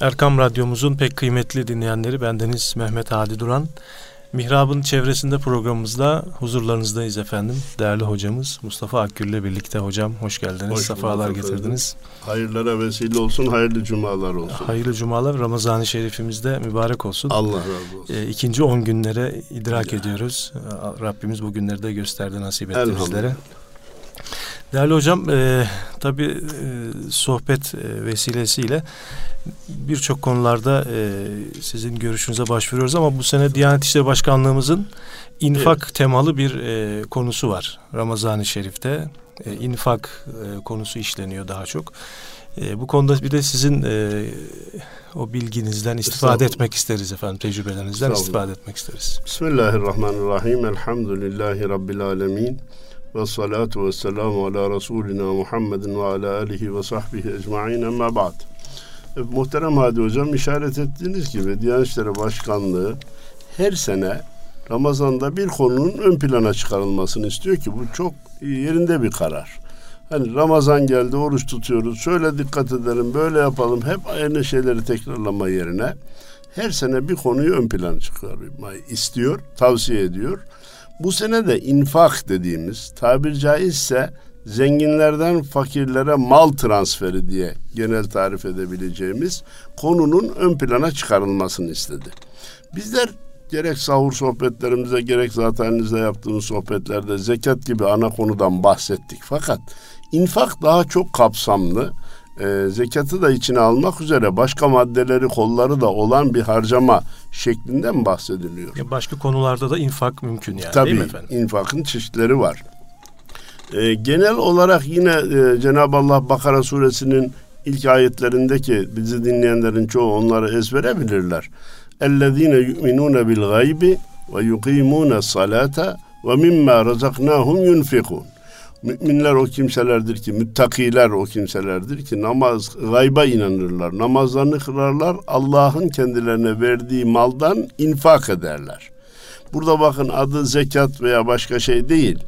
Erkam Radyomuzun pek kıymetli dinleyenleri bendeniz Mehmet Hadi Duran. Mihrab'ın çevresinde programımızda huzurlarınızdayız efendim. Değerli hocamız Mustafa Akgül ile birlikte hocam hoş geldiniz. Hoş Safalar getirdiniz. Hayırlara vesile olsun, hayırlı cumalar olsun. Hayırlı cumalar Ramazan-ı Şerifimizde mübarek olsun. Allah razı olsun. E, ikinci on günlere idrak ya. ediyoruz. Rabbimiz bu günleri de gösterdi, nasip etti bizlere. Değerli hocam, e, tabii e, sohbet e, vesilesiyle birçok konularda e, sizin görüşünüze başvuruyoruz ama bu sene Diyanet İşleri Başkanlığımızın infak evet. temalı bir e, konusu var. Ramazan-ı Şerif'te e, infak e, konusu işleniyor daha çok. E, bu konuda bir de sizin e, o bilginizden istifade etmek isteriz efendim, tecrübelerinizden istifade etmek isteriz. Bismillahirrahmanirrahim. Elhamdülillahi Rabbil alemin. Ve salatu ve selamu ala Resulina Muhammedin ve ala alihi ve sahbihi ecma'in emma ba'd. E, muhterem Hadi Hocam işaret ettiğiniz gibi Diyanet İşleri Başkanlığı her sene Ramazan'da bir konunun ön plana çıkarılmasını istiyor ki bu çok yerinde bir karar. Hani Ramazan geldi oruç tutuyoruz şöyle dikkat edelim böyle yapalım hep aynı şeyleri tekrarlama yerine her sene bir konuyu ön plana çıkarmayı istiyor, tavsiye ediyor. Bu sene de infak dediğimiz tabir caizse zenginlerden fakirlere mal transferi diye genel tarif edebileceğimiz konunun ön plana çıkarılmasını istedi. Bizler gerek sahur sohbetlerimize gerek zaten yaptığımız sohbetlerde zekat gibi ana konudan bahsettik. Fakat infak daha çok kapsamlı. Ee, zekatı da içine almak üzere başka maddeleri kolları da olan bir harcama şeklinde mi bahsediliyor? Ya başka konularda da infak mümkün yani Tabii, değil mi efendim? Tabii infakın çeşitleri var. E, genel olarak yine e, Cenab-ı Allah Bakara suresinin ilk ayetlerindeki bizi dinleyenlerin çoğu onları ezbere bilirler. اَلَّذ۪ينَ يُؤْمِنُونَ بِالْغَيْبِ وَيُقِيمُونَ الصَّلَاةَ وَمِمَّا رَزَقْنَاهُمْ يُنْفِقُونَ Müminler o kimselerdir ki, müttakiler o kimselerdir ki namaz, gayba inanırlar. Namazlarını kırarlar, Allah'ın kendilerine verdiği maldan infak ederler. Burada bakın adı zekat veya başka şey değil.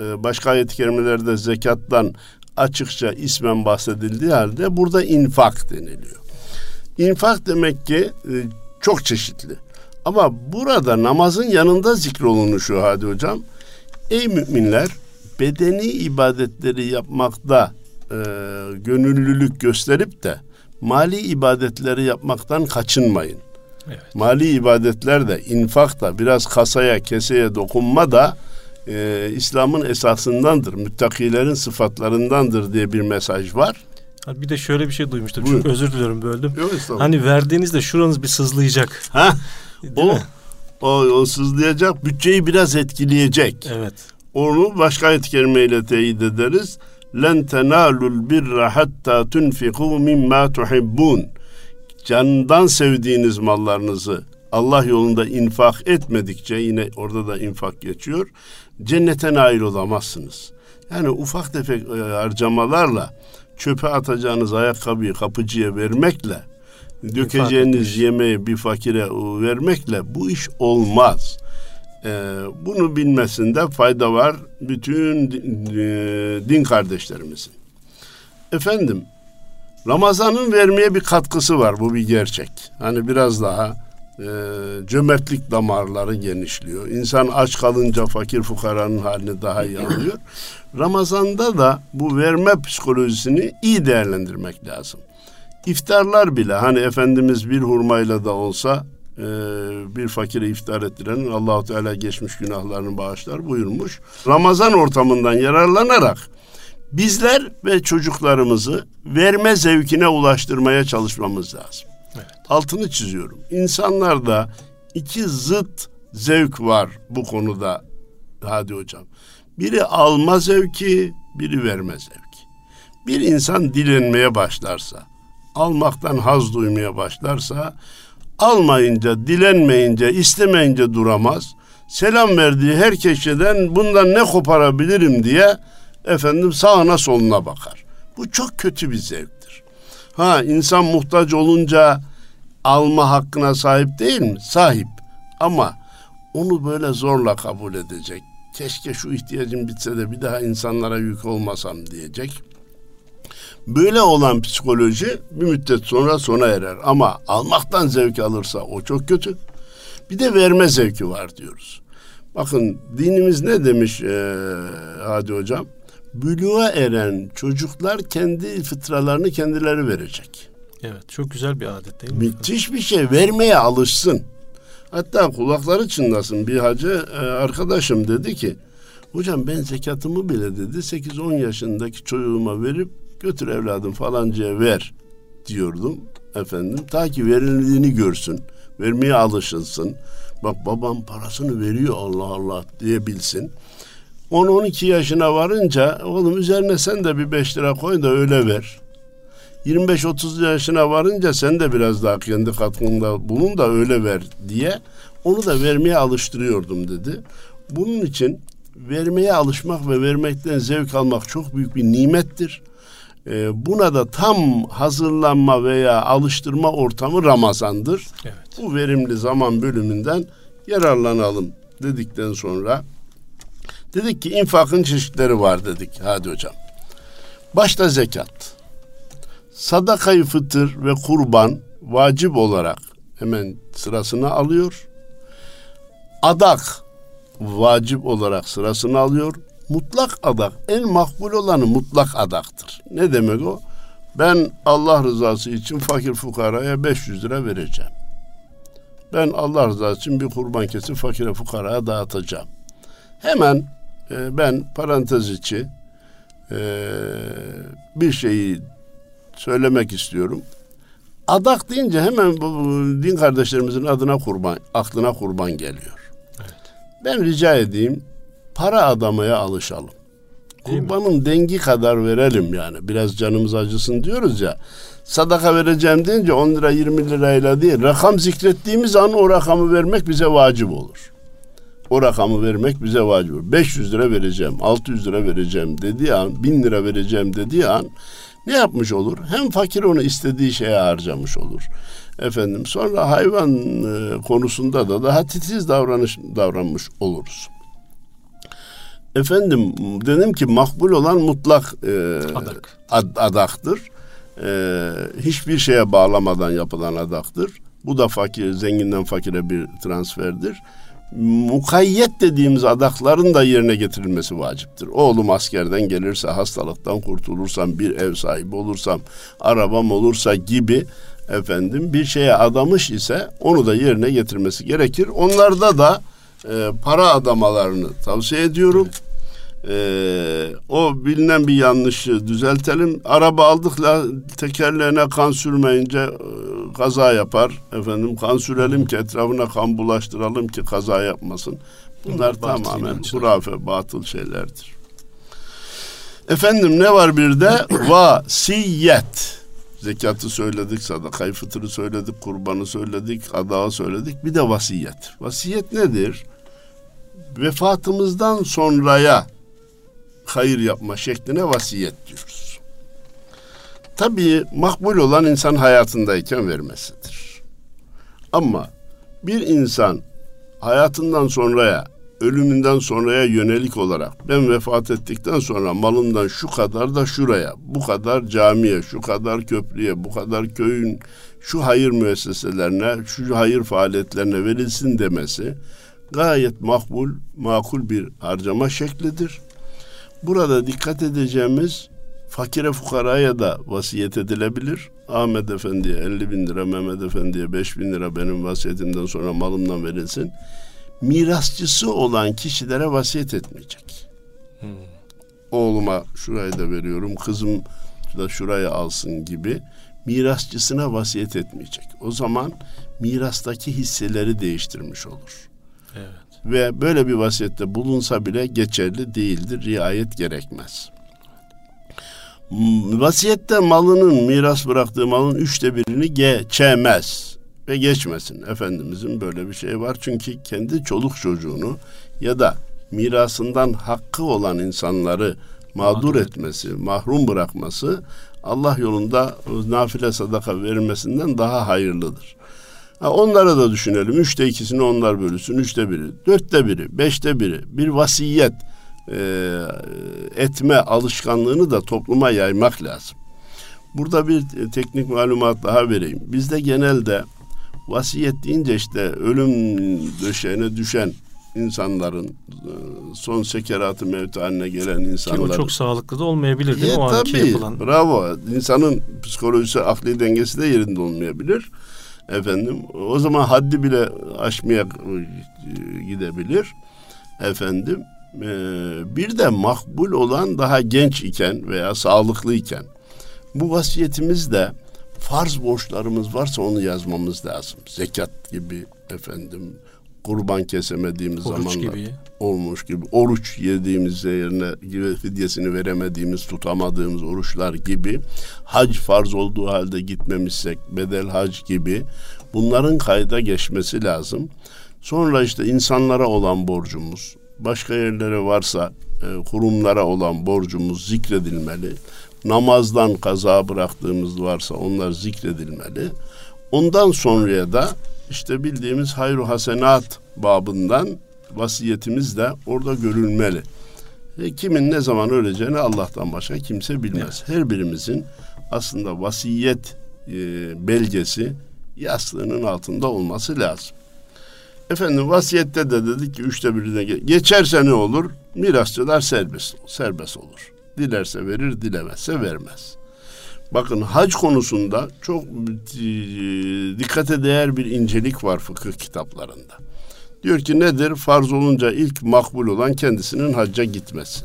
Ee, başka ayet-i kerimelerde zekattan açıkça ismen bahsedildiği halde burada infak deniliyor. İnfak demek ki e, çok çeşitli. Ama burada namazın yanında zikrolunuşu hadi hocam. Ey müminler bedeni ibadetleri yapmakta e, gönüllülük gösterip de mali ibadetleri yapmaktan kaçınmayın. Evet. Mali ibadetler de infak da biraz kasaya keseye dokunma da e, İslam'ın esasındandır. Müttakilerin sıfatlarındandır diye bir mesaj var. Bir de şöyle bir şey duymuştum. Buyurun. Çok özür diliyorum böldüm. Yok, hani verdiğinizde şuranız bir sızlayacak. Ha? o, o, o sızlayacak bütçeyi biraz etkileyecek. Evet. Onu başka ayet kerimeyle teyit ederiz. Len tenalul birra hatta tunfiku mimma tuhibbun. Candan sevdiğiniz mallarınızı Allah yolunda infak etmedikçe yine orada da infak geçiyor. Cennete nail olamazsınız. Yani ufak tefek e, harcamalarla çöpe atacağınız ayakkabıyı kapıcıya vermekle dökeceğiniz yemeği bir fakire vermekle bu iş olmaz. Ee, bunu bilmesinde fayda var bütün e, din kardeşlerimizin. Efendim Ramazan'ın vermeye bir katkısı var bu bir gerçek. Hani biraz daha e, cömertlik damarları genişliyor. İnsan aç kalınca fakir fukaranın halini daha iyi anlıyor. Ramazan'da da bu verme psikolojisini iyi değerlendirmek lazım. İftarlar bile hani Efendimiz bir hurmayla da olsa e, bir fakire iftar ettirenin Allahu Teala geçmiş günahlarını bağışlar buyurmuş. Ramazan ortamından yararlanarak bizler ve çocuklarımızı verme zevkine ulaştırmaya çalışmamız lazım. Evet. Altını çiziyorum. İnsanlarda iki zıt zevk var bu konuda hadi hocam. Biri alma zevki, biri verme zevki. Bir insan dilenmeye başlarsa, almaktan haz duymaya başlarsa, almayınca, dilenmeyince, istemeyince duramaz. Selam verdiği her keçeden bundan ne koparabilirim diye efendim sağına soluna bakar. Bu çok kötü bir zevktir. Ha insan muhtaç olunca alma hakkına sahip değil mi? Sahip. Ama onu böyle zorla kabul edecek. Keşke şu ihtiyacım bitse de bir daha insanlara yük olmasam diyecek. Böyle olan psikoloji bir müddet sonra sona erer. Ama almaktan zevk alırsa o çok kötü. Bir de verme zevki var diyoruz. Bakın dinimiz ne demiş e, Hadi Hocam? Bülüğe eren çocuklar kendi fıtralarını kendileri verecek. Evet çok güzel bir adet değil mi? Müthiş bir şey vermeye alışsın. Hatta kulakları çınlasın bir hacı e, arkadaşım dedi ki hocam ben zekatımı bile dedi 8-10 yaşındaki çocuğuma verip götür evladım falancaya ver diyordum efendim. Ta ki verildiğini görsün. Vermeye alışılsın. Bak babam parasını veriyor Allah Allah diyebilsin. 10-12 yaşına varınca oğlum üzerine sen de bir 5 lira koy da öyle ver. 25-30 yaşına varınca sen de biraz daha kendi katkında bulun da öyle ver diye onu da vermeye alıştırıyordum dedi. Bunun için vermeye alışmak ve vermekten zevk almak çok büyük bir nimettir. Ee, buna da tam hazırlanma veya alıştırma ortamı Ramazan'dır. Evet. Bu verimli zaman bölümünden yararlanalım dedikten sonra dedik ki infakın çeşitleri var dedik hadi hocam. Başta zekat. Sadakayı fıtır ve kurban vacip olarak hemen sırasını alıyor. Adak vacip olarak sırasını alıyor. Mutlak adak en makbul olanı mutlak adaktır. Ne demek o? Ben Allah rızası için fakir fukaraya 500 lira vereceğim. Ben Allah rızası için bir kurban kesip fakire fukaraya dağıtacağım. Hemen e, ben parantez içi e, bir şeyi söylemek istiyorum. Adak deyince hemen bu din kardeşlerimizin adına kurban, aklına kurban geliyor. Evet. Ben rica edeyim para adamaya alışalım. Değil Kurbanın mi? dengi kadar verelim yani. Biraz canımız acısın diyoruz ya. Sadaka vereceğim deyince 10 lira 20 lirayla değil. Rakam zikrettiğimiz an o rakamı vermek bize vacip olur. O rakamı vermek bize vacip olur. 500 lira vereceğim, 600 lira vereceğim dediği an, 1000 lira vereceğim dediği an ne yapmış olur? Hem fakir onu istediği şeye harcamış olur. Efendim sonra hayvan e, konusunda da daha titiz davranış davranmış oluruz. Efendim dedim ki makbul olan mutlak e, Adak. ad, adaktır. E, hiçbir şeye bağlamadan yapılan adaktır. Bu da fakir, zenginden fakire bir transferdir mukayyet dediğimiz adakların da yerine getirilmesi vaciptir. Oğlum askerden gelirse, hastalıktan kurtulursam, bir ev sahibi olursam, arabam olursa gibi efendim bir şeye adamış ise onu da yerine getirmesi gerekir. Onlarda da e, para adamalarını tavsiye ediyorum. Evet. Ee, o bilinen bir yanlışı düzeltelim. Araba aldıkla tekerleğine kan sürmeyince e, kaza yapar. Efendim kan sürelim ki etrafına kan bulaştıralım ki kaza yapmasın. Bunlar Batıl tamamen hurafe, batıl şeylerdir. Efendim ne var bir de? Vasiyet. Zekatı söyledik, sadakayı fıtırı söyledik, kurbanı söyledik, adağı söyledik. Bir de vasiyet. Vasiyet nedir? Vefatımızdan sonraya hayır yapma şekline vasiyet diyoruz. Tabii makbul olan insan hayatındayken vermesidir. Ama bir insan hayatından sonraya, ölümünden sonraya yönelik olarak ben vefat ettikten sonra malından şu kadar da şuraya, bu kadar camiye, şu kadar köprüye, bu kadar köyün şu hayır müesseselerine, şu hayır faaliyetlerine verilsin demesi gayet makbul, makul bir harcama şeklidir. Burada dikkat edeceğimiz fakire fukaraya da vasiyet edilebilir. Ahmet Efendi'ye 50 bin lira, Mehmet Efendi'ye 5 bin lira benim vasiyetimden sonra malımdan verilsin. Mirasçısı olan kişilere vasiyet etmeyecek. Hmm. Oğluma şurayı da veriyorum, kızım da şurayı alsın gibi mirasçısına vasiyet etmeyecek. O zaman mirastaki hisseleri değiştirmiş olur. Evet ve böyle bir vasiyette bulunsa bile geçerli değildir, riayet gerekmez. Vasiyette malının, miras bıraktığı malın üçte birini geçemez ve geçmesin. Efendimizin böyle bir şey var. Çünkü kendi çoluk çocuğunu ya da mirasından hakkı olan insanları mağdur etmesi, mahrum bırakması Allah yolunda nafile sadaka verilmesinden daha hayırlıdır. Ha, onlara da düşünelim. Üçte ikisini onlar bölüsün. Üçte biri, dörtte biri, beşte biri. Bir vasiyet e, etme alışkanlığını da topluma yaymak lazım. Burada bir teknik malumat daha vereyim. Bizde genelde vasiyet deyince işte ölüm döşeğine düşen insanların e, son sekeratı mevt haline gelen insanlar. Ki o çok sağlıklı da olmayabilir değil mi? O tabii, yapılan. Bravo. İnsanın psikolojisi, akli dengesi de yerinde olmayabilir. Efendim o zaman haddi bile aşmaya gidebilir. Efendim e, bir de makbul olan daha genç iken veya sağlıklı iken bu vasiyetimizde farz borçlarımız varsa onu yazmamız lazım. Zekat gibi efendim kurban kesemediğimiz oruç zamanlar gibi. olmuş gibi oruç yediğimiz yerine gibi fidyesini veremediğimiz tutamadığımız oruçlar gibi hac farz olduğu halde gitmemişsek bedel hac gibi bunların kayda geçmesi lazım. Sonra işte insanlara olan borcumuz, başka yerlere varsa e, kurumlara olan borcumuz zikredilmeli. Namazdan kaza bıraktığımız varsa onlar zikredilmeli. Ondan sonraya da işte bildiğimiz hayru hasenat babından vasiyetimiz de orada görülmeli. E, kimin ne zaman öleceğini Allah'tan başka kimse bilmez. Evet. Her birimizin aslında vasiyet e, belgesi yastığının altında olması lazım. Efendim vasiyette de dedik ki üçte birine geçerse ne olur? Mirasçılar serbest, serbest olur. Dilerse verir, dilemezse vermez. Bakın hac konusunda çok e, dikkate değer bir incelik var fıkıh kitaplarında. Diyor ki nedir? Farz olunca ilk makbul olan kendisinin hacca gitmesi.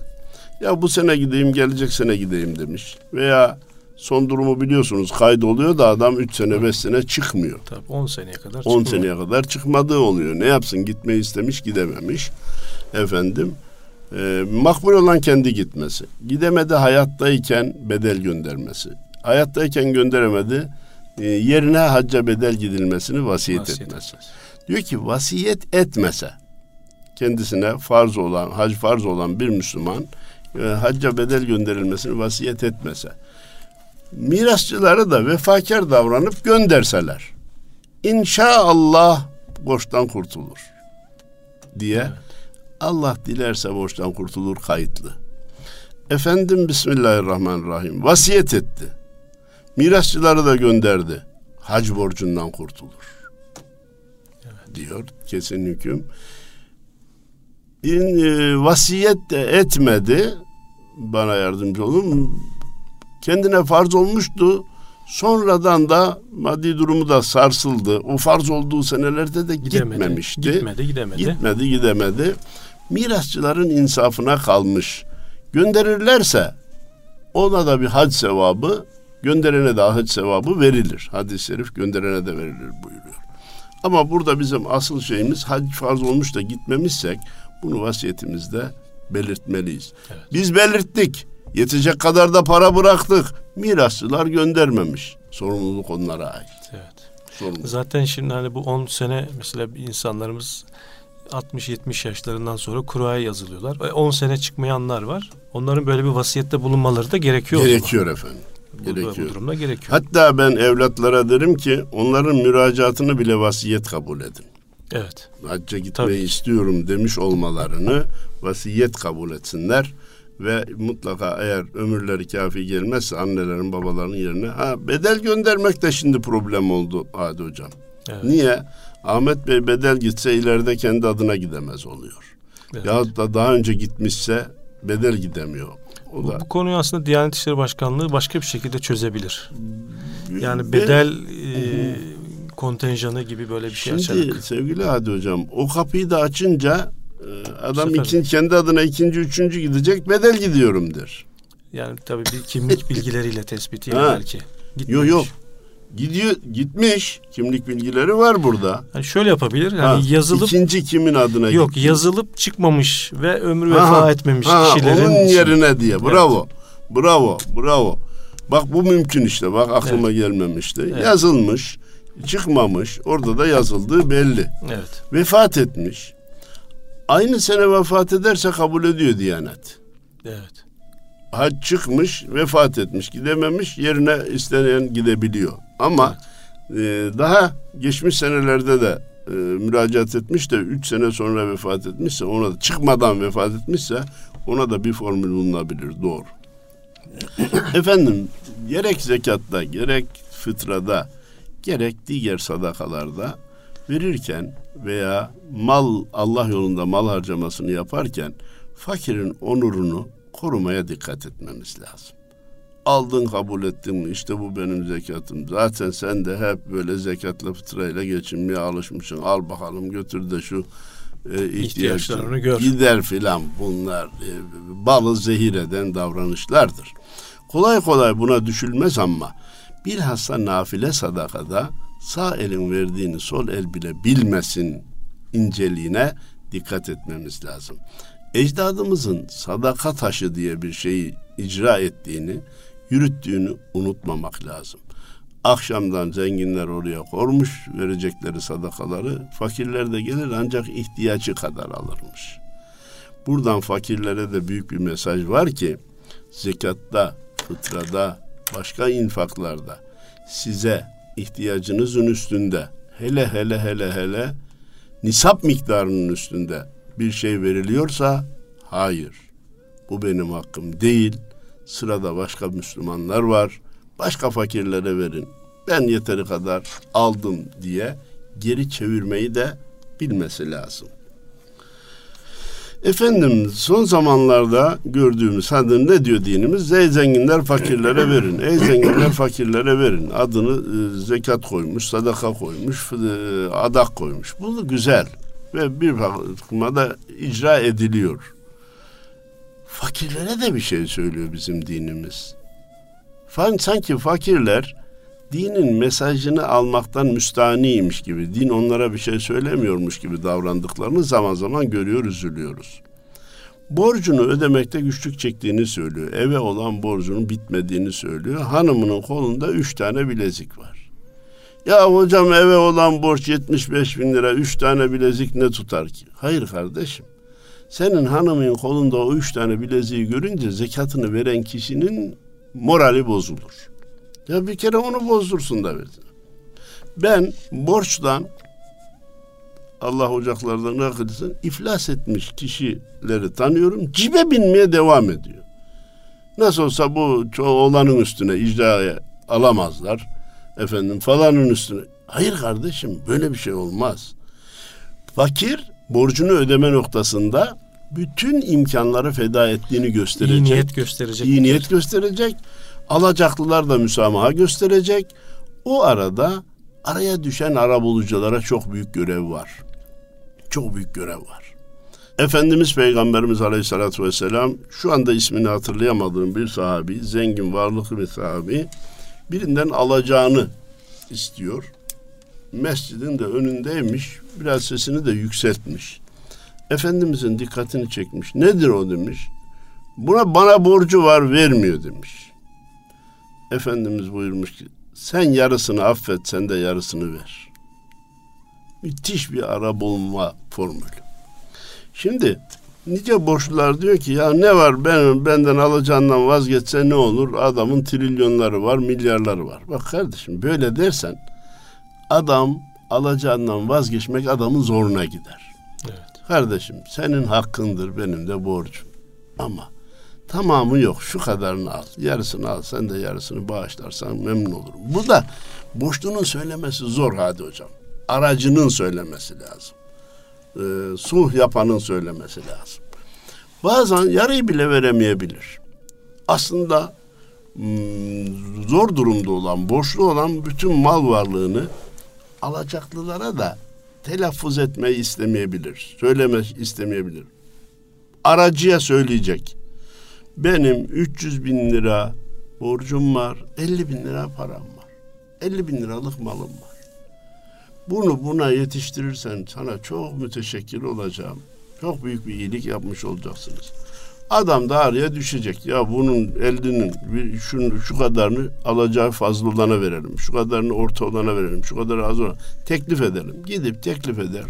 Ya bu sene gideyim, gelecek sene gideyim demiş. Veya son durumu biliyorsunuz kaydoluyor da adam 3 sene 5 sene çıkmıyor. Tabii 10 seneye kadar 10 seneye kadar çıkmadığı oluyor. Ne yapsın gitmeyi istemiş gidememiş. Efendim e, makbul olan kendi gitmesi. Gidemedi hayattayken bedel göndermesi hayattayken gönderemedi. E, yerine hacca bedel gidilmesini vasiyet, vasiyet etmesi. Etmez. Diyor ki vasiyet etmese kendisine farz olan, hac farz olan bir Müslüman e, hacca bedel gönderilmesini vasiyet etmese mirasçıları da vefakar davranıp gönderseler inşallah borçtan kurtulur diye evet. Allah dilerse borçtan kurtulur kayıtlı. Efendim Bismillahirrahmanirrahim vasiyet etti. Mirasçıları da gönderdi. Hac borcundan kurtulur. Evet. Diyor kesin hüküm. İn, e, vasiyet de etmedi. Bana yardımcı olun. Kendine farz olmuştu. Sonradan da maddi durumu da sarsıldı. O farz olduğu senelerde de gidemedi, gitmemişti. Gitmedi, gidemedi. Gitmedi, gidemedi. Mirasçıların insafına kalmış. Gönderirlerse ona da bir hac sevabı Gönderene de hac sevabı verilir. Hadis-i şerif gönderene de verilir buyuruyor. Ama burada bizim asıl şeyimiz hac farz olmuş da gitmemişsek bunu vasiyetimizde belirtmeliyiz. Evet. Biz belirttik. Yetecek kadar da para bıraktık. Mirasçılar göndermemiş. Sorumluluk onlara ait. Evet. Sorumluluk. Zaten şimdi hani bu 10 sene mesela insanlarımız 60-70 yaşlarından sonra kuraya yazılıyorlar. 10 sene çıkmayanlar var. Onların böyle bir vasiyette bulunmaları da gerekiyor. Gerekiyor efendim gerekiyor. Bu durumda gerekiyor. Hatta ben evlatlara derim ki onların müracaatını bile vasiyet kabul edin. Evet. Hacca gitmeyi Tabii. istiyorum demiş olmalarını vasiyet kabul etsinler ve mutlaka eğer ömürleri kafi gelmezse annelerin babaların yerine ha bedel göndermek de şimdi problem oldu Hadi hocam. Evet. Niye? Ahmet Bey bedel gitse ileride kendi adına gidemez oluyor. Evet. Ya da daha önce gitmişse bedel gidemiyor. O bu, da. bu konuyu aslında Diyanet İşleri Başkanlığı başka bir şekilde çözebilir. Yani bedel e, kontenjanı gibi böyle bir şey Şimdi açarak. sevgili Hadi Hocam o kapıyı da açınca e, adam ikinci, kendi adına ikinci, üçüncü gidecek bedel gidiyorum der. Yani tabii bir kimlik bilgileriyle tespitiyle belki. Yok yok. Gidiyor gitmiş. Kimlik bilgileri var burada. Yani şöyle yapabilir. Yani ha, yazılıp ikinci kimin adına Yok, gitti? yazılıp çıkmamış ve ömrü vefa ha, etmemiş ha, kişilerin onun yerine diye. Bravo. Evet. Bravo. Bravo. Bak bu mümkün işte. Bak aklıma evet. gelmemişti. Evet. Yazılmış, çıkmamış. Orada da yazıldığı belli. Evet. Vefat etmiş. Aynı sene vefat ederse kabul ediyor Diyanet. Evet. Hac çıkmış, vefat etmiş, gidememiş, yerine istenen gidebiliyor. Ama e, daha geçmiş senelerde de e, müracaat etmiş de üç sene sonra vefat etmişse ona da çıkmadan vefat etmişse ona da bir formül bulunabilir doğru. Efendim gerek zekatta gerek fıtrada gerek diğer sadakalarda verirken veya mal Allah yolunda mal harcamasını yaparken fakirin onurunu korumaya dikkat etmemiz lazım. Aldın kabul ettin mi? İşte bu benim zekatım. Zaten sen de hep böyle zekatla fıtrayla geçinmeye alışmışsın. Al bakalım götür de şu e, ihtiyaçlarını gör. Gider filan bunlar e, balı zehir eden davranışlardır. Kolay kolay buna düşülmez ama bilhassa nafile sadakada sağ elin verdiğini sol el bile bilmesin inceliğine dikkat etmemiz lazım. Ecdadımızın sadaka taşı diye bir şeyi icra ettiğini, yürüttüğünü unutmamak lazım. Akşamdan zenginler oraya kormuş verecekleri sadakaları, fakirler de gelir ancak ihtiyacı kadar alırmış. Buradan fakirlere de büyük bir mesaj var ki, zekatta, fıtrada, başka infaklarda size ihtiyacınızın üstünde hele hele hele hele nisap miktarının üstünde bir şey veriliyorsa hayır bu benim hakkım değil sırada başka Müslümanlar var başka fakirlere verin ben yeteri kadar aldım diye geri çevirmeyi de bilmesi lazım. Efendim son zamanlarda gördüğümüz hadi ne diyor dinimiz? Ey zenginler fakirlere verin. Ey zenginler fakirlere verin. Adını e, zekat koymuş, sadaka koymuş, e, adak koymuş. Bu güzel ve bir bakıma icra ediliyor. Fakirlere de bir şey söylüyor bizim dinimiz. Sanki fakirler dinin mesajını almaktan müstaniymiş gibi, din onlara bir şey söylemiyormuş gibi davrandıklarını zaman zaman görüyor, üzülüyoruz. Borcunu ödemekte güçlük çektiğini söylüyor. Eve olan borcunun bitmediğini söylüyor. Hanımının kolunda üç tane bilezik var. Ya hocam eve olan borç 75 bin lira, üç tane bilezik ne tutar ki? Hayır kardeşim. Senin hanımın kolunda o üç tane bileziği görünce zekatını veren kişinin morali bozulur. Ya bir kere onu bozdursun da versin. Ben borçtan Allah ocaklardan nakletsin iflas etmiş kişileri tanıyorum. Cibe binmeye devam ediyor. Nasıl olsa bu olanın üstüne icraya alamazlar. Efendim falanın üstüne. Hayır kardeşim böyle bir şey olmaz. Fakir borcunu ödeme noktasında bütün imkanları feda ettiğini gösterecek. İyi niyet gösterecek. İyi niyet gösterecek. Alacaklılar da müsamaha gösterecek. O arada araya düşen arabuluculara çok büyük görev var. Çok büyük görev var. Efendimiz Peygamberimiz Aleyhisselatü Vesselam şu anda ismini hatırlayamadığım bir sahabi, zengin varlıklı bir sahabi birinden alacağını istiyor. Mescidin de önündeymiş, biraz sesini de yükseltmiş. Efendimizin dikkatini çekmiş. Nedir o demiş. Buna bana borcu var vermiyor demiş. Efendimiz buyurmuş ki sen yarısını affet sen de yarısını ver. Müthiş bir ara bulma formülü. Şimdi nice borçlular diyor ki ya ne var ben benden alacağından vazgeçse ne olur? Adamın trilyonları var, milyarları var. Bak kardeşim böyle dersen adam alacağından vazgeçmek adamın zoruna gider. Evet. Kardeşim senin hakkındır benim de borcum. Ama Tamamı yok. Şu kadarını al. Yarısını al. Sen de yarısını bağışlarsan memnun olurum. Bu da boşluğunun söylemesi zor hadi hocam. Aracının söylemesi lazım. Ee, suh yapanın söylemesi lazım. Bazen yarıyı bile veremeyebilir. Aslında hmm, zor durumda olan, borçlu olan bütün mal varlığını alacaklılara da telaffuz etmeyi istemeyebilir. Söyleme istemeyebilir. Aracıya söyleyecek benim 300 bin lira borcum var, 50 bin lira param var. 50 bin liralık malım var. Bunu buna yetiştirirsen sana çok müteşekkir olacağım. Çok büyük bir iyilik yapmış olacaksınız. Adam da araya düşecek. Ya bunun elinin şunu, şu kadarını alacağı fazla olana verelim. Şu kadarını orta olana verelim. Şu kadarı az olana. Teklif edelim. Gidip teklif eder.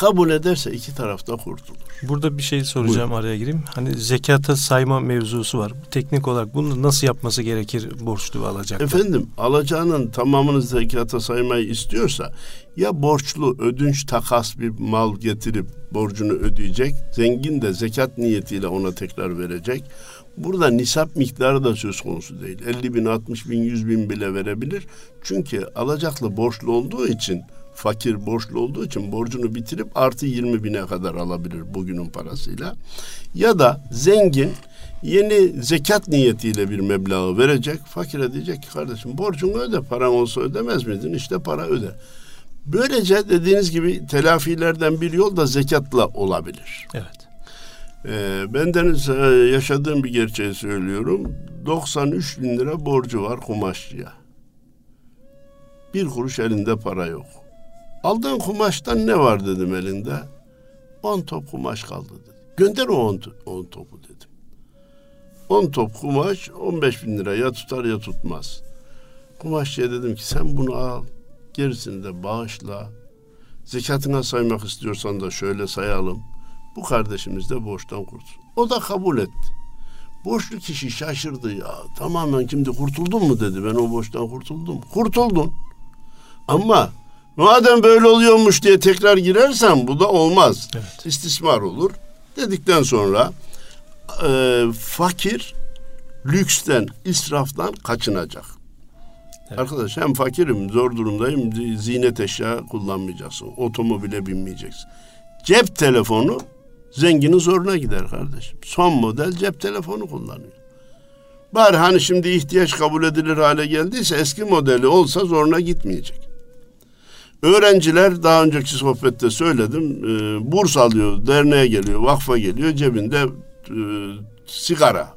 Kabul ederse iki tarafta kurtulur. Burada bir şey soracağım Buyurun. araya gireyim. Hani zekata sayma mevzusu var. Teknik olarak bunu nasıl yapması gerekir borçlu ve alacaklı? Efendim alacağının tamamını zekata saymayı istiyorsa ya borçlu ödünç takas bir mal getirip borcunu ödeyecek. Zengin de zekat niyetiyle ona tekrar verecek. Burada nisap miktarı da söz konusu değil. 50 bin, 60 bin, 100 bin bile verebilir. Çünkü alacaklı borçlu olduğu için, fakir borçlu olduğu için borcunu bitirip artı 20 bine kadar alabilir bugünün parasıyla. Ya da zengin yeni zekat niyetiyle bir meblağı verecek. Fakire diyecek ki kardeşim borcunu öde, paran olsa ödemez miydin? İşte para öde. Böylece dediğiniz gibi telafilerden bir yol da zekatla olabilir. Evet. Ee, benden yaşadığım bir gerçeği söylüyorum. 93 bin lira borcu var kumaşçıya. Bir kuruş elinde para yok. Aldığın kumaştan ne var dedim elinde. 10 top kumaş kaldı dedi. Gönder o 10 topu dedim. 10 top kumaş 15 bin lira ya tutar ya tutmaz. Kumaşçıya dedim ki sen bunu al gerisini de bağışla. Zekatına saymak istiyorsan da şöyle sayalım. Bu kardeşimiz de borçtan kurtulsun. O da kabul etti. Borçlu kişi şaşırdı ya. Tamamen şimdi kurtuldun mu dedi. Ben o borçtan kurtuldum. Kurtuldun. Ama madem böyle oluyormuş diye tekrar girersen bu da olmaz. Evet. İstismar olur. Dedikten sonra e, fakir lüksten, israftan kaçınacak. Evet. Arkadaş hem fakirim, zor durumdayım, ziynet eşya kullanmayacaksın. Otomobile binmeyeceksin. Cep telefonu zenginin zoruna gider kardeşim. Son model cep telefonu kullanıyor. Bari hani şimdi ihtiyaç kabul edilir hale geldiyse eski modeli olsa zoruna gitmeyecek. Öğrenciler daha önceki sohbette söyledim e, burs alıyor, derneğe geliyor, vakfa geliyor cebinde e, sigara,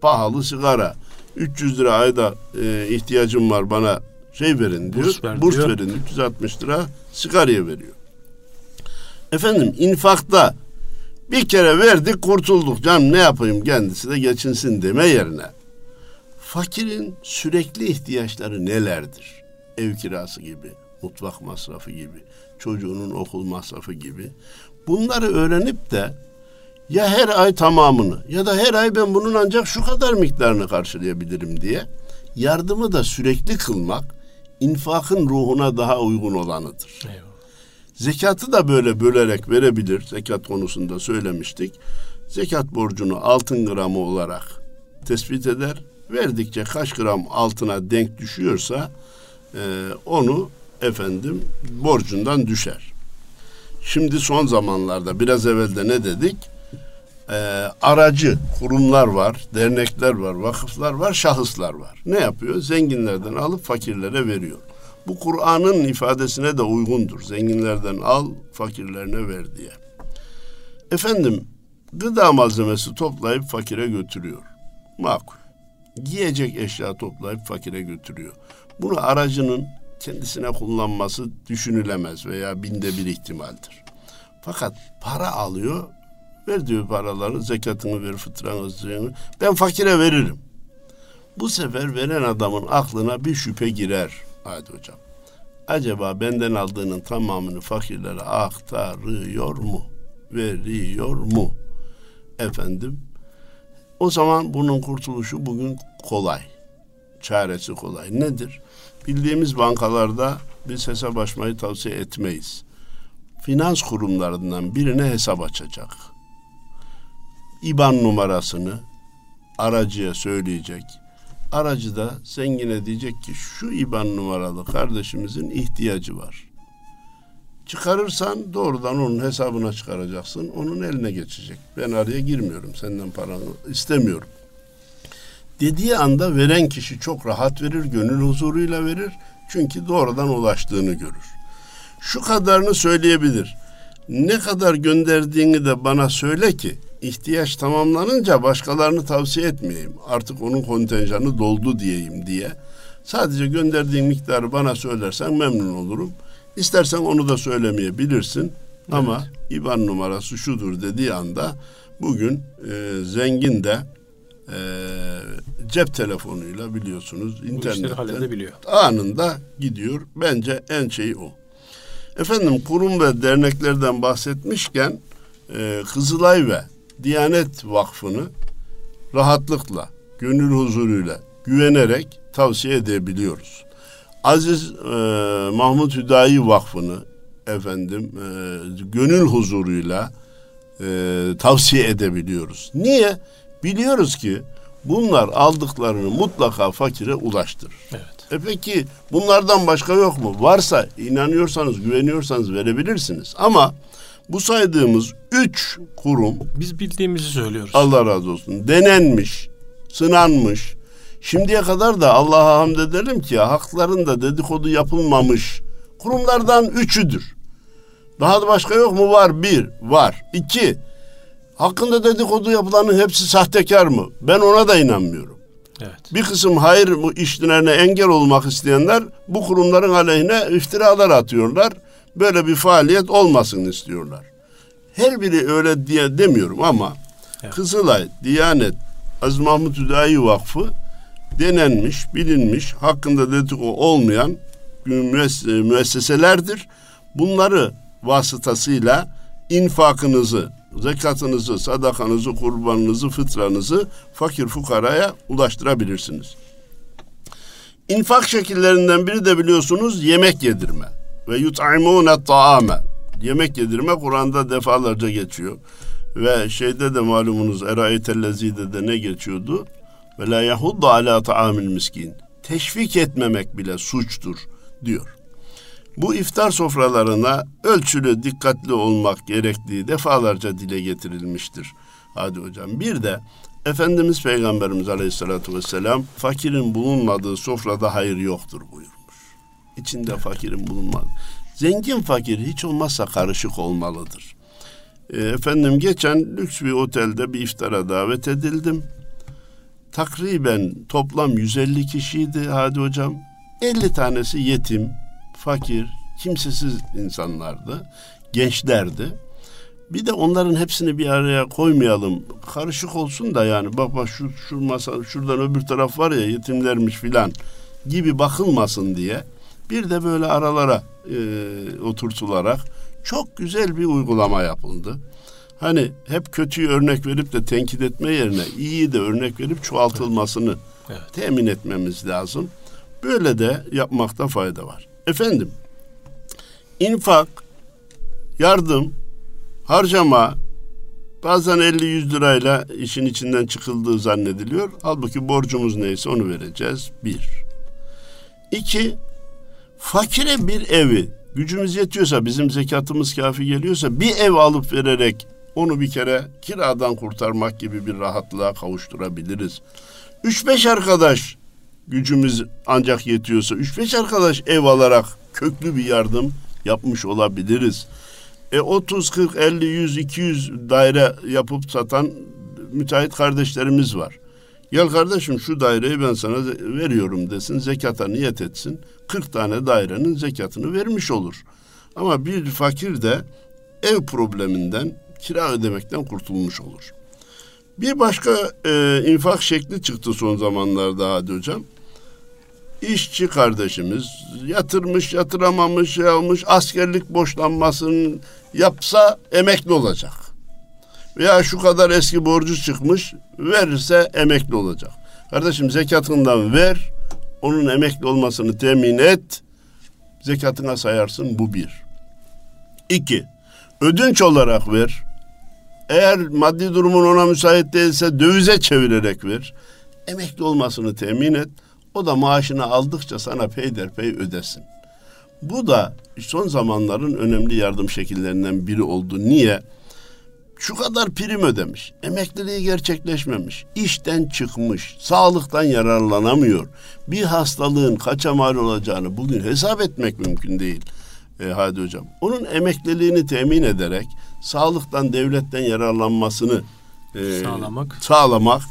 pahalı sigara. 300 lira ayda e, ihtiyacım var bana şey verin diyor. Burs, ver burs diyor. verin 360 lira sigaraya veriyor. Efendim infakta bir kere verdik kurtulduk canım ne yapayım kendisi de geçinsin deme yerine fakirin sürekli ihtiyaçları nelerdir? Ev kirası gibi, mutfak masrafı gibi, çocuğunun okul masrafı gibi. Bunları öğrenip de ya her ay tamamını ya da her ay ben bunun ancak şu kadar miktarını karşılayabilirim diye yardımı da sürekli kılmak infakın ruhuna daha uygun olanıdır. Eyvallah. Zekatı da böyle bölerek verebilir. Zekat konusunda söylemiştik. Zekat borcunu altın gramı olarak tespit eder. Verdikçe kaç gram altına denk düşüyorsa e, onu efendim borcundan düşer. Şimdi son zamanlarda biraz evvel de ne dedik? e, aracı kurumlar var, dernekler var, vakıflar var, şahıslar var. Ne yapıyor? Zenginlerden alıp fakirlere veriyor. Bu Kur'an'ın ifadesine de uygundur. Zenginlerden al, fakirlerine ver diye. Efendim, gıda malzemesi toplayıp fakire götürüyor. Makul. Giyecek eşya toplayıp fakire götürüyor. Bunu aracının kendisine kullanması düşünülemez veya binde bir ihtimaldir. Fakat para alıyor, Ver diyor paraları, zekatını ver, fıtranı, ben fakire veririm. Bu sefer veren adamın aklına bir şüphe girer. Hadi hocam. Acaba benden aldığının tamamını fakirlere aktarıyor mu? Veriyor mu? Efendim? O zaman bunun kurtuluşu bugün kolay. Çaresi kolay. Nedir? Bildiğimiz bankalarda biz hesap açmayı tavsiye etmeyiz. Finans kurumlarından birine hesap açacak İban numarasını aracıya söyleyecek. Aracı da zengine diyecek ki şu İban numaralı kardeşimizin ihtiyacı var. Çıkarırsan doğrudan onun hesabına çıkaracaksın. Onun eline geçecek. Ben araya girmiyorum. Senden paranı istemiyorum. Dediği anda veren kişi çok rahat verir, gönül huzuruyla verir. Çünkü doğrudan ulaştığını görür. Şu kadarını söyleyebilir. Ne kadar gönderdiğini de bana söyle ki ihtiyaç tamamlanınca başkalarını tavsiye etmeyeyim. Artık onun kontenjanı doldu diyeyim diye. Sadece gönderdiğin miktarı bana söylersen memnun olurum. İstersen onu da söylemeyebilirsin. Evet. Ama IBAN numarası şudur dediği anda bugün e, zengin de e, cep telefonuyla biliyorsunuz internetten anında gidiyor. Bence en şey o. Efendim kurum ve derneklerden bahsetmişken e, Kızılay ve Diyanet Vakfı'nı rahatlıkla, gönül huzuruyla, güvenerek tavsiye edebiliyoruz. Aziz e, Mahmut Hüdayi Vakfı'nı efendim e, gönül huzuruyla e, tavsiye edebiliyoruz. Niye? Biliyoruz ki bunlar aldıklarını mutlaka fakire ulaştırır. Evet. E peki bunlardan başka yok mu? Varsa inanıyorsanız, güveniyorsanız verebilirsiniz. Ama bu saydığımız üç kurum Biz bildiğimizi söylüyoruz. Allah razı olsun denenmiş, sınanmış. Şimdiye kadar da Allah'a hamd edelim ki haklarında dedikodu yapılmamış kurumlardan üçüdür. Daha da başka yok mu? Var. Bir. Var. İki. Hakkında dedikodu yapılanın hepsi sahtekar mı? Ben ona da inanmıyorum. Evet. Bir kısım hayır bu işlerine engel olmak isteyenler bu kurumların aleyhine iftiralar atıyorlar. Böyle bir faaliyet olmasın istiyorlar. Her biri öyle diye demiyorum ama Evet. Kızılay, Diyanet, Aziz Mahmut Hüdayi Vakfı denenmiş, bilinmiş, hakkında dedikodu olmayan müess- müesseselerdir. Bunları vasıtasıyla infakınızı, zekatınızı, sadakanızı, kurbanınızı, fıtranızı fakir fukaraya ulaştırabilirsiniz. İnfak şekillerinden biri de biliyorsunuz yemek yedirme. Ve yut'imûne ta'ame. Yemek yedirme Kur'an'da defalarca geçiyor. Ve şeyde de malumunuz Erayetellezi'de de ne geçiyordu? Ve la yahuddu ala ta'amil miskin. Teşvik etmemek bile suçtur diyor. Bu iftar sofralarına ölçülü dikkatli olmak gerektiği defalarca dile getirilmiştir. Hadi hocam bir de Efendimiz Peygamberimiz Aleyhisselatü Vesselam fakirin bulunmadığı sofrada hayır yoktur buyurmuş. İçinde fakirin bulunmadığı. Zengin fakir hiç olmazsa karışık olmalıdır. E, efendim geçen lüks bir otelde bir iftara davet edildim. Takriben toplam 150 kişiydi hadi hocam. 50 tanesi yetim, fakir, kimsesiz insanlardı, gençlerdi. Bir de onların hepsini bir araya koymayalım. Karışık olsun da yani bak bak şu, şu masa şuradan öbür taraf var ya yetimlermiş filan gibi bakılmasın diye bir de böyle aralara e, oturtularak çok güzel bir uygulama yapıldı. Hani hep kötüyü örnek verip de tenkit etme yerine iyiyi de örnek verip çoğaltılmasını Evet. temin etmemiz lazım. Böyle de yapmakta fayda var. Efendim, infak, yardım, harcama bazen 50-100 lirayla işin içinden çıkıldığı zannediliyor. Halbuki borcumuz neyse onu vereceğiz. Bir. İki, fakire bir evi gücümüz yetiyorsa bizim zekatımız kafi geliyorsa bir ev alıp vererek onu bir kere kiradan kurtarmak gibi bir rahatlığa kavuşturabiliriz. 3-5 arkadaş gücümüz ancak yetiyorsa 3-5 arkadaş ev alarak köklü bir yardım yapmış olabiliriz. E 30, 40, 50, 100, 200 daire yapıp satan müteahhit kardeşlerimiz var. Gel kardeşim şu daireyi ben sana veriyorum desin, zekata niyet etsin. 40 tane dairenin zekatını vermiş olur. Ama bir fakir de ev probleminden, kira ödemekten kurtulmuş olur. Bir başka e, infak şekli çıktı son zamanlarda hadi hocam. İşçi kardeşimiz yatırmış, yatıramamış, şey almış, askerlik boşlanmasını yapsa emekli olacak. Veya şu kadar eski borcu çıkmış, verirse emekli olacak. Kardeşim zekatından ver, onun emekli olmasını temin et, zekatına sayarsın bu bir. İki, ödünç olarak ver. Eğer maddi durumun ona müsait değilse dövize çevirerek ver. Emekli olmasını temin et. O da maaşını aldıkça sana peyderpey ödesin. Bu da son zamanların önemli yardım şekillerinden biri oldu. Niye? Şu kadar prim ödemiş, emekliliği gerçekleşmemiş, işten çıkmış, sağlıktan yararlanamıyor. Bir hastalığın kaça mal olacağını bugün hesap etmek mümkün değil. E, hadi hocam. Onun emekliliğini temin ederek sağlıktan, devletten yararlanmasını e, Sağlamak. sağlamak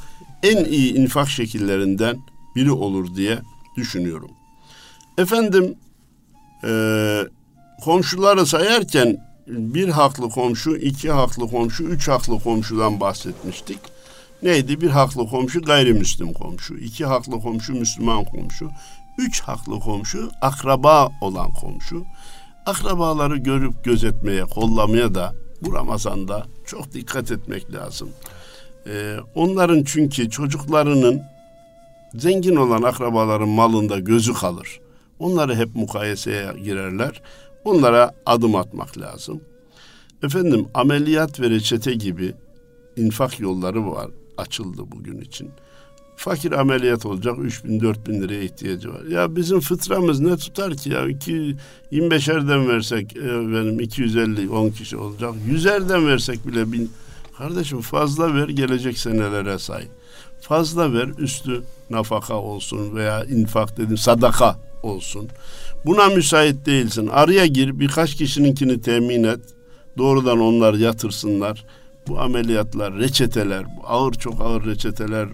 en iyi infak şekillerinden biri olur diye düşünüyorum. Efendim e, komşuları sayarken bir haklı komşu, iki haklı komşu, üç haklı komşudan bahsetmiştik. Neydi? Bir haklı komşu gayrimüslim komşu, iki haklı komşu Müslüman komşu, üç haklı komşu akraba olan komşu. Akrabaları görüp gözetmeye, kollamaya da bu Ramazan'da çok dikkat etmek lazım. Ee, onların çünkü çocuklarının zengin olan akrabaların malında gözü kalır. Onları hep mukayeseye girerler. Onlara adım atmak lazım. Efendim ameliyat ve reçete gibi infak yolları var. açıldı bugün için. Fakir ameliyat olacak 3 bin 4 bin liraya ihtiyacı var. Ya bizim fıtramız ne tutar ki ya? Ki 25'erden versek benim 250 10 kişi olacak. 100'erden versek bile bin. Kardeşim fazla ver gelecek senelere say. Fazla ver üstü nafaka olsun veya infak dedim sadaka olsun. Buna müsait değilsin. Araya gir birkaç kişininkini temin et. Doğrudan onlar yatırsınlar bu ameliyatlar, reçeteler, ağır çok ağır reçeteler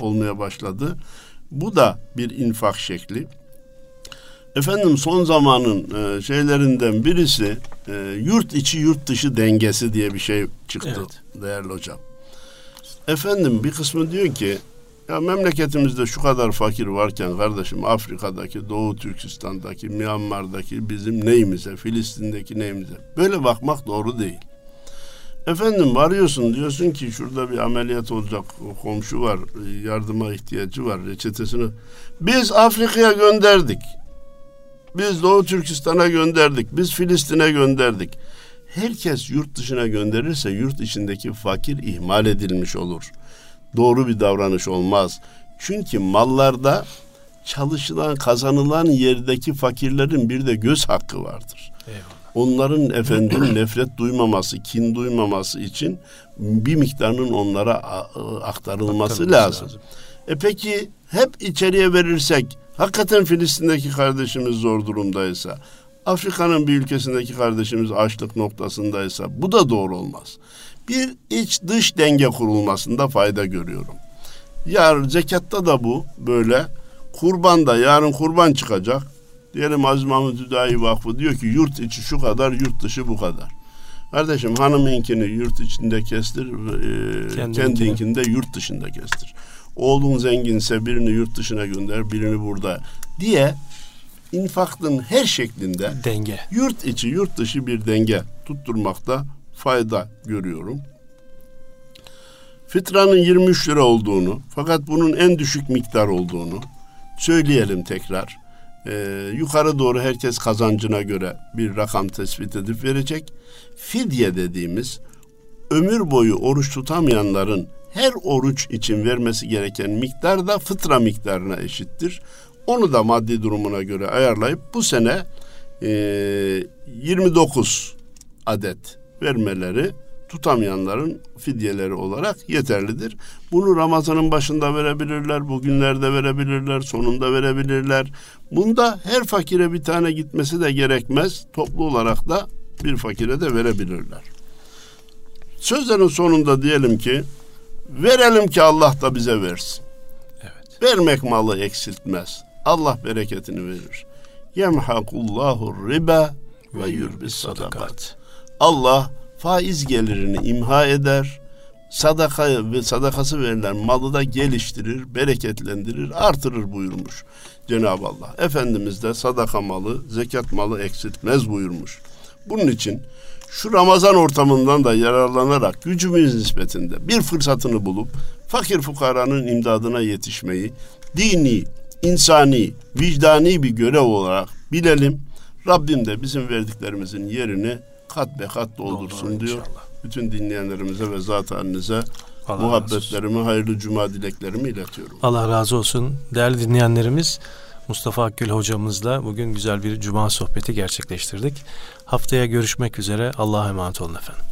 olmaya başladı. Bu da bir infak şekli. Efendim son zamanın e, şeylerinden birisi e, yurt içi yurt dışı dengesi diye bir şey çıktı evet. değerli hocam. Efendim bir kısmı diyor ki ya memleketimizde şu kadar fakir varken kardeşim Afrika'daki, Doğu Türkistan'daki, Myanmar'daki bizim neyimize, Filistin'deki neyimize. Böyle bakmak doğru değil. Efendim varıyorsun diyorsun ki şurada bir ameliyat olacak komşu var yardıma ihtiyacı var reçetesini. Biz Afrika'ya gönderdik. Biz Doğu Türkistan'a gönderdik. Biz Filistin'e gönderdik. Herkes yurt dışına gönderirse yurt içindeki fakir ihmal edilmiş olur. Doğru bir davranış olmaz. Çünkü mallarda çalışılan, kazanılan yerdeki fakirlerin bir de göz hakkı vardır. Eyvallah onların efendim nefret duymaması, kin duymaması için bir miktarının onlara aktarılması lazım. lazım. E peki hep içeriye verirsek hakikaten Filistin'deki kardeşimiz zor durumdaysa, Afrika'nın bir ülkesindeki kardeşimiz açlık noktasındaysa bu da doğru olmaz. Bir iç dış denge kurulmasında fayda görüyorum. Yarın zekatta da bu böyle. Kurban da yarın kurban çıkacak. Diyelim Aziz Mahmut Hüdayi Vakfı diyor ki yurt içi şu kadar, yurt dışı bu kadar. Kardeşim hanımınkini yurt içinde kestir, e, kendinkini de yurt dışında kestir. Oğlun zenginse birini yurt dışına gönder, birini burada diye infakın her şeklinde denge. Yurt içi, yurt dışı bir denge tutturmakta fayda görüyorum. Fitranın 23 lira olduğunu fakat bunun en düşük miktar olduğunu söyleyelim tekrar e, yukarı doğru herkes kazancına göre bir rakam tespit edip verecek. Fidye dediğimiz ömür boyu oruç tutamayanların her oruç için vermesi gereken miktar da fıtra miktarına eşittir. Onu da maddi durumuna göre ayarlayıp bu sene e, 29 adet vermeleri tutamayanların fidyeleri olarak yeterlidir. Bunu Ramazan'ın başında verebilirler, bugünlerde verebilirler, sonunda verebilirler. Bunda her fakire bir tane gitmesi de gerekmez. Toplu olarak da bir fakire de verebilirler. Sözlerin sonunda diyelim ki verelim ki Allah da bize versin. Evet. Vermek malı eksiltmez. Allah bereketini verir. Yemhakullahu riba ve yurbis sadakat. Allah faiz gelirini imha eder. Sadaka ve sadakası verilen malı da geliştirir, bereketlendirir, artırır buyurmuş Cenab-ı Allah. Efendimiz de sadaka malı, zekat malı eksiltmez buyurmuş. Bunun için şu Ramazan ortamından da yararlanarak gücümüz nispetinde bir fırsatını bulup fakir fukaranın imdadına yetişmeyi dini, insani, vicdani bir görev olarak bilelim. Rabbim de bizim verdiklerimizin yerini kat be kat doldursun Doldur, diyor. Inşallah. Bütün dinleyenlerimize ve zat halinize muhabbetlerimi, hayırlı cuma dileklerimi iletiyorum. Allah razı olsun. Değerli dinleyenlerimiz Mustafa Akgül hocamızla bugün güzel bir cuma sohbeti gerçekleştirdik. Haftaya görüşmek üzere. Allah'a emanet olun efendim.